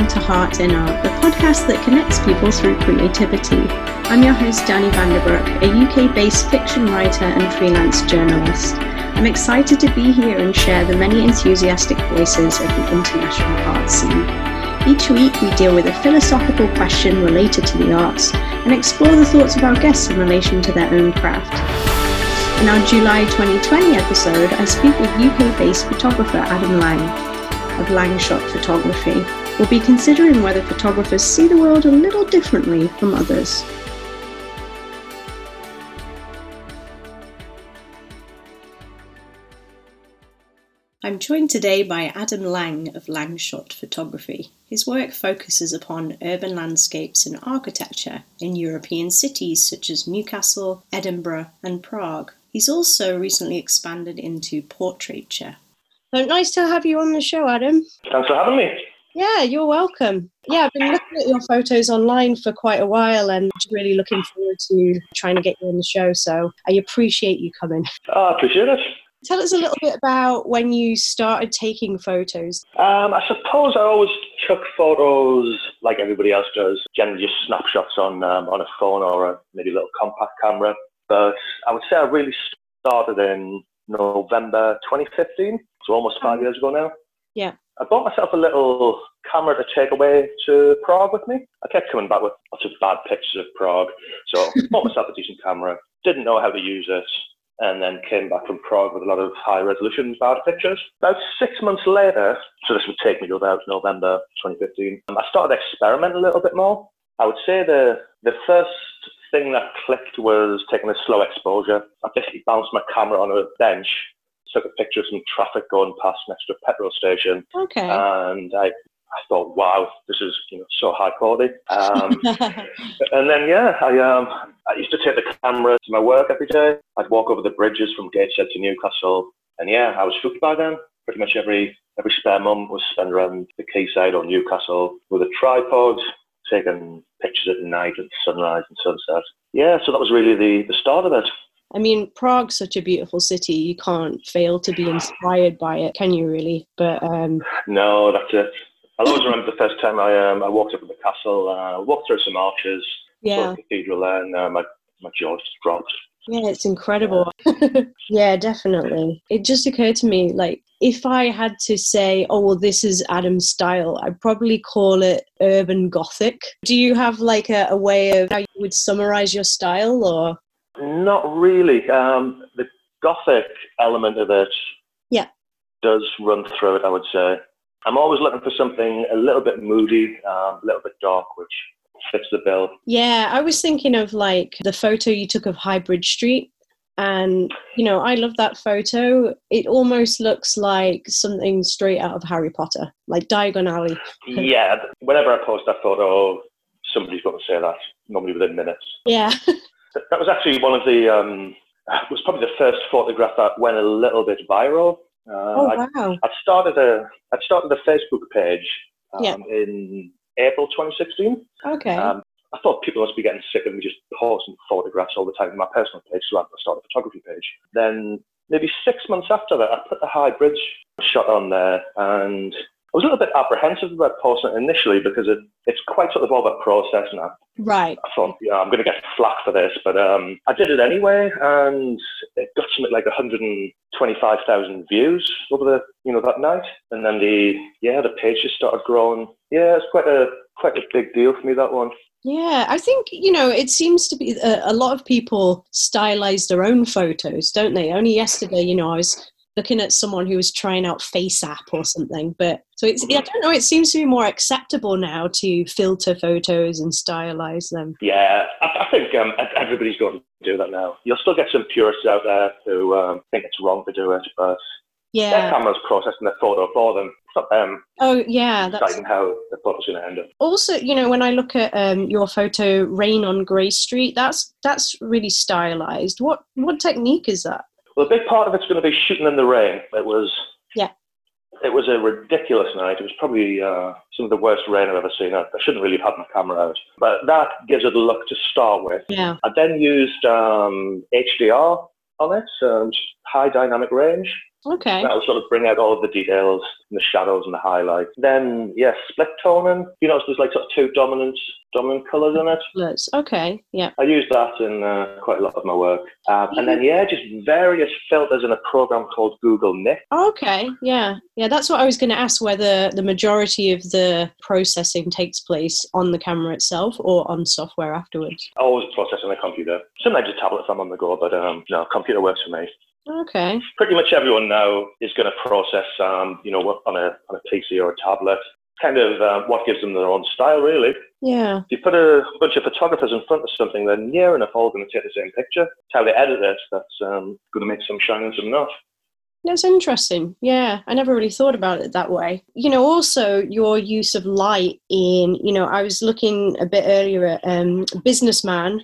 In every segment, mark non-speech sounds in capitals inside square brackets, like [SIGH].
welcome to Heart in Art, the podcast that connects people through creativity. I'm your host, Danny Vanderbroek, a UK based fiction writer and freelance journalist. I'm excited to be here and share the many enthusiastic voices of the international art scene. Each week, we deal with a philosophical question related to the arts and explore the thoughts of our guests in relation to their own craft. In our July 2020 episode, I speak with UK based photographer Adam Lang of Langshot photography will be considering whether photographers see the world a little differently from others. I'm joined today by Adam Lang of Langshot Photography. His work focuses upon urban landscapes and architecture in European cities such as Newcastle, Edinburgh, and Prague. He's also recently expanded into portraiture. So nice to have you on the show, Adam. Thanks for having me. Yeah, you're welcome. Yeah, I've been looking at your photos online for quite a while and really looking forward to trying to get you on the show. So I appreciate you coming. Oh, I appreciate it. Tell us a little bit about when you started taking photos. Um, I suppose I always took photos like everybody else does, generally just snapshots on um, on a phone or a, maybe a little compact camera. But I would say I really started in November 2015 so almost five um, years ago now. Yeah. I bought myself a little camera to take away to Prague with me. I kept coming back with lots of bad pictures of Prague. So [LAUGHS] bought myself a decent camera, didn't know how to use it, and then came back from Prague with a lot of high resolution bad pictures. About six months later, so this would take me to about November 2015, um, I started experimenting a little bit more. I would say the the first thing that clicked was taking a slow exposure. I basically bounced my camera on a bench took a picture of some traffic going past next to a petrol station. Okay. And I, I thought, wow, this is you know so high quality. Um, [LAUGHS] and then yeah, I um I used to take the camera to my work every day. I'd walk over the bridges from Gateshead to Newcastle, and yeah, I was hooked by them. Pretty much every every spare moment was spent around the quayside or Newcastle with a tripod, taking pictures at night at sunrise and sunset. Yeah, so that was really the the start of it. I mean, Prague's such a beautiful city. You can't fail to be inspired by it, can you? Really? But um, no, that's it. I always remember the first time I um, I walked up to the castle. Uh, walked through some arches, yeah, the cathedral, there, and uh, my my jaw just dropped. Yeah, it's incredible. [LAUGHS] yeah, definitely. It just occurred to me, like, if I had to say, oh, well, this is Adam's style, I'd probably call it urban gothic. Do you have like a, a way of how you would summarize your style or? Not really. Um, the gothic element of it yeah. does run through it, I would say. I'm always looking for something a little bit moody, um, a little bit dark, which fits the bill. Yeah, I was thinking of like the photo you took of Highbridge Street. And, you know, I love that photo. It almost looks like something straight out of Harry Potter, like Diagon Alley. yeah, whenever I post that photo, somebody's got to say that, normally within minutes. Yeah. [LAUGHS] that was actually one of the um, was probably the first photograph that went a little bit viral. Uh, oh wow! I, started a I started a Facebook page um, yeah. in April 2016. Okay. Um, I thought people must be getting sick of me just posting photographs all the time on my personal page, so I started a photography page. Then maybe six months after that, I put the high bridge shot on there, and I was a little bit apprehensive about posting it initially because it, it's quite sort of over process now. Right. I thought, yeah, I'm going to get flack for this, but um, I did it anyway, and it got something like 125,000 views over the, you know, that night, and then the, yeah, the page just started growing. Yeah, it's quite a quite a big deal for me that one. Yeah, I think, you know, it seems to be a, a, lot of people stylize their own photos, don't they? Only yesterday, you know, I was looking at someone who was trying out face app or something. But so it's, I don't know, it seems to be more acceptable now to filter photos and stylize them. Yeah, I, I think um, everybody's going to do that now. You'll still get some purists out there who um, think it's wrong to do it, but yeah. their camera's processing the photo for them. It's not them. Oh, yeah. That's how the photo's going to end up. Also, you know, when I look at um, your photo, Rain on Grey Street, that's that's really stylized. What what technique is that? Well, a big part of it's going to be shooting in the rain. It was yeah. It was a ridiculous night. It was probably uh, some of the worst rain I've ever seen. I, I shouldn't really have had my camera out, but that gives it a look to start with. Yeah. I then used um, HDR on it, um, high dynamic range. Okay. That'll sort of bring out all of the details and the shadows and the highlights. Then, yeah, split toning. You notice there's like sort of two dominant dominant colours in it. Let's. Okay. Yeah. I use that in uh, quite a lot of my work. Um, and then, yeah, just various filters in a program called Google Nik. Okay. Yeah. Yeah. That's what I was going to ask whether the majority of the processing takes place on the camera itself or on software afterwards. I always process on a computer. Sometimes a tablet if I'm on the go, but um, no, computer works for me. Okay. Pretty much everyone now is going to process, um, you know, on a on a PC or a tablet. Kind of uh, what gives them their own style, really. Yeah. If you put a bunch of photographers in front of something, they're near enough all going to take the same picture. It's how they edit it that's um, going to make some shine and some not. That's interesting. Yeah, I never really thought about it that way. You know, also your use of light in, you know, I was looking a bit earlier at um, Businessman,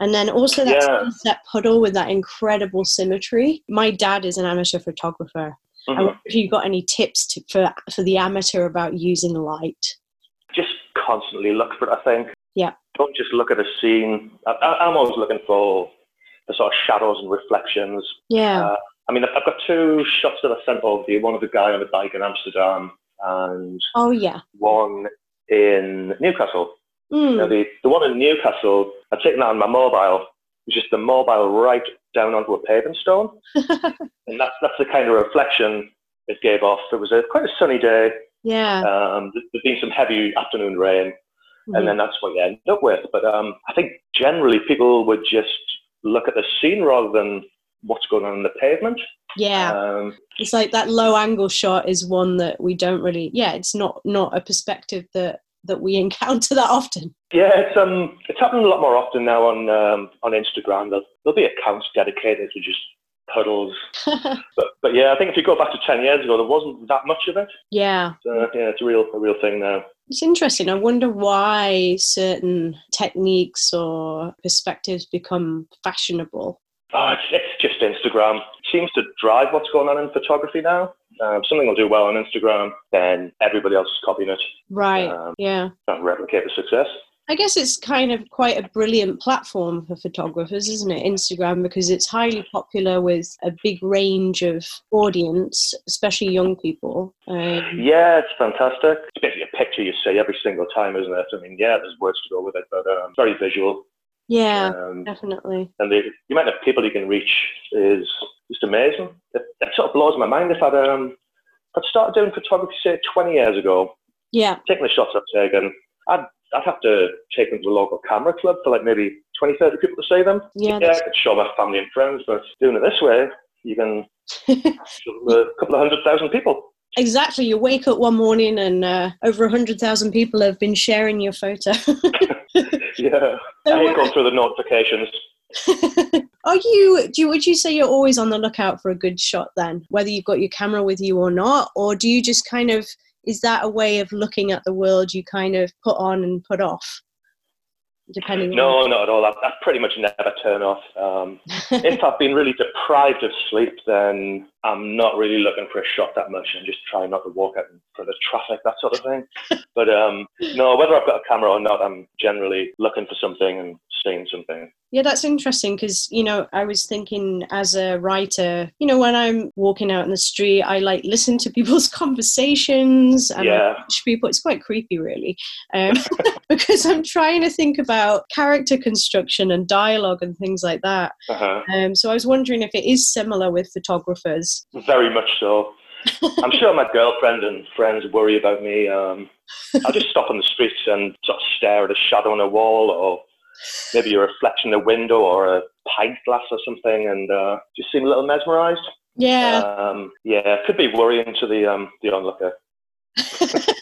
and then also that Yeah. sunset puddle with that incredible symmetry. My dad is an amateur photographer. I Mhm. wonder if you got any tips to, for for the amateur about using light. Just constantly look for it, I think. Yeah. Don't just look at a scene. I, I, I'm always looking for the sort of shadows and reflections. Yeah. Uh, I mean, I've got two shots that I sent over to you. One of a guy on a bike in Amsterdam and oh yeah. one in Newcastle. Mm. The, the one in Newcastle, I'd taken that on my mobile. It was just the mobile right down onto a paving stone. [LAUGHS] and that's, that's the kind of reflection it gave off. It was a, quite a sunny day. yeah. Um, there- there's been some heavy afternoon rain, Mhm. and then that's what you end up with. But um, I think generally people would just look at the scene rather than what's going on in the pavement. yeah. Um, it's like that low angle shot is one that we don't really. Yeah, it's not not a perspective that that we encounter that often. yeah, it's um, it's happening a lot more often now on um, on Instagram. There'll, there'll be accounts dedicated to just puddles. [LAUGHS] But but yeah, I think if you go back to ten years ago, there wasn't that much of it. yeah. So, yeah, it's a real a real thing now. It's interesting. I wonder why certain techniques or perspectives become fashionable. Oh, it's, it's just Instagram. seems to drive what's going on in photography now. Um, something will do well on Instagram, then everybody else is copying it Right. Um, yeah. and replicate the success. I guess it's kind of quite a brilliant platform for photographers, isn't it? Instagram, because it's highly popular with a big range of audience, especially young people. Um, Yeah, it's fantastic. It's basically a picture you see every single time, isn't it? I mean, yeah, there's words to go with it, but um, very visual. Yeah, Um, definitely. and the, the amount of people you can reach is just amazing. It, it sort of blows my mind. If I'd, um, I'd started doing photography, say, 20 years ago, Yeah. taking the shots I've taken, I'd, I'd have to take them to the local camera club for like maybe 20, 30 people to see them. Yeah. Yeah, I could show my family and friends, but doing it this way, you can [LAUGHS] show a couple of hundred thousand people. Exactly. You wake up one morning and uh, over 100,000 people have been sharing your photo. [LAUGHS] [LAUGHS] Yeah, I hate going through the notifications. [LAUGHS] Are you, do you, would you say you're always on the lookout for a good shot then, whether you've got your camera with you or not? Or do you just kind of, is that a way of looking at the world you kind of put on and put off? Depending on. No, not at all. I, I pretty much never turn off. Um, if I've been really deprived of sleep, then I'm not really looking for a shot that much and just trying not to walk out in front of traffic, that sort of thing. [LAUGHS] but um, no, whether I've got a camera or not, I'm generally looking for something and seeing something. Yeah, that's interesting because, you know, I was thinking as a writer, you know, when I'm walking out in the street, I like listen to [LAUGHS] people's conversations and Yeah. watch people. It's quite creepy, really, um, [LAUGHS] because I'm trying to think about character construction and dialogue and things like that. Uh-huh. Um, so I was wondering if it is similar with photographers. Very much so. I'm sure my girlfriend and friends worry about me. Um, I'll just stop on the streets and sort of stare at a shadow on a wall or maybe a reflection in a window or a pint glass or something and uh, just seem a little mesmerized. Yeah, Um, yeah, it could be worrying to the um, the onlooker. [LAUGHS]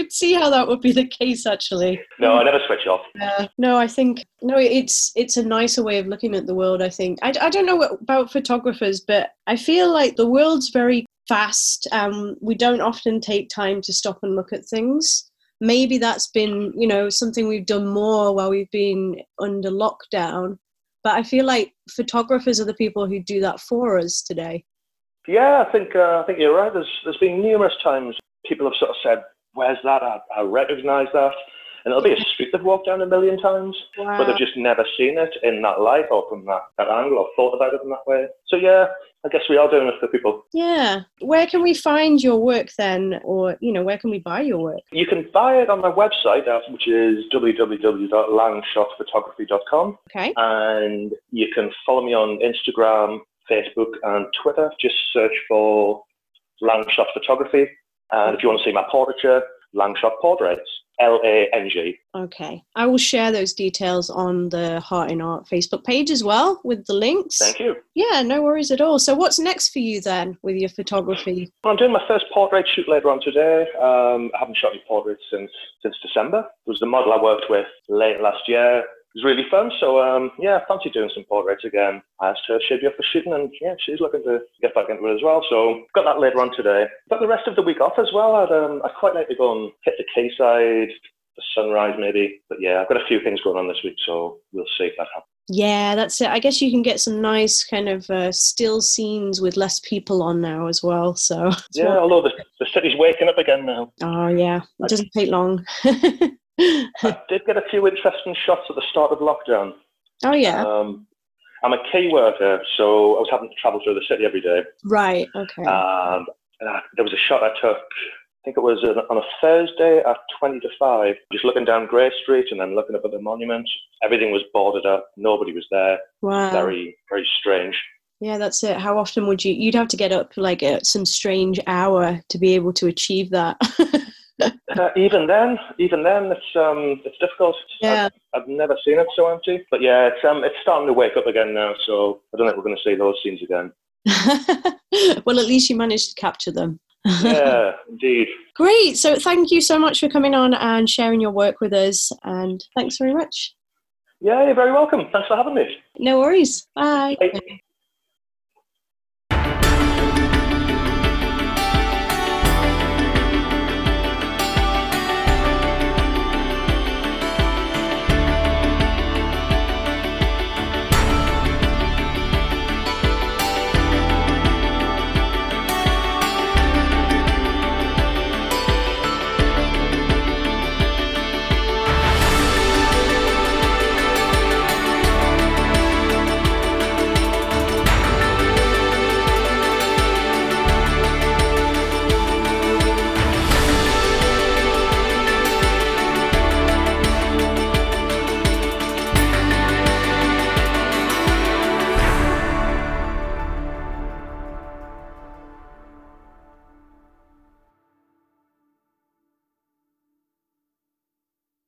Could see how that would be the case, actually. No, I never switch off. Yeah. No, I think no. It's it's a nicer way of looking at the world. I think I, I don't know what, about photographers, but I feel like the world's very fast. Um, we don't often take time to stop and look at things. Maybe that's been you know something we've done more while we've been under lockdown. But I feel like photographers are the people who do that for us today. Yeah, I think uh, I think you're right. There's there's been numerous times people have sort of said, "Where's that?" I, I recognise that, and it'll be a street they've walked down a million times, Wow. but they've just never seen it in that light or from that, that angle or thought about it in that way. So yeah, I guess we are doing it for people. Yeah. Where can we find your work then? Or, you know, where can we buy your work? You can buy it on my website, uh, which is www.langshotphotography.com, Okay. and you can follow me on Instagram, Facebook, and Twitter. Just search for Langshot Photography, and if you want to see my portraiture, Langshot Portraits, L A N G. Okay. I will share those details on the Heart in Art Facebook page as well with the links. Thank you. Yeah, no worries at all. So, what's next for you then with your photography? I'm doing my first portrait shoot later on today. Um, I haven't shot any portraits since since December. It was the model I worked with late last year. It was really fun. So um, yeah, I fancy doing some portraits again. I asked her if she'd be up for shooting, and yeah, she's looking to get back into it as well. So got that later on today. Got the rest of the week off as well. I'd um, I'd quite like to go and hit the quayside, the sunrise maybe. But yeah, I've got a few things going on this week, so we'll see if that happens. Yeah, that's it. I guess you can get some nice kind of uh, still scenes with less people on now as well. So, Yeah, although the, the city's waking up again now. oh, yeah, it doesn't take long. [LAUGHS] I [LAUGHS] did get a few interesting shots at the start of lockdown. oh, yeah, Um, I'm a key worker, so I was having to travel through the city every day. right. Okay. Um, and I, there was a shot I took, I think it was on on a Thursday at 20 to 5, just looking down Grey Street and then looking up at the monument. Everything was boarded up, nobody was there. wow. Very, very strange. Yeah, that's it. How often would you? You'd have to get up like at some strange hour to be able to achieve that. [LAUGHS] Uh, even then, even then, it's um, it's difficult. Yeah. I've, I've never seen it so empty. But yeah, it's um, it's starting to wake up again now. So I don't think we're going to see those scenes again. [LAUGHS] well, at least you managed to capture them. Yeah, [LAUGHS] indeed. Great. So, thank you so much for coming on and sharing your work with us. And thanks very much. Yeah, you're very welcome. Thanks for having me. No worries. Bye. Bye.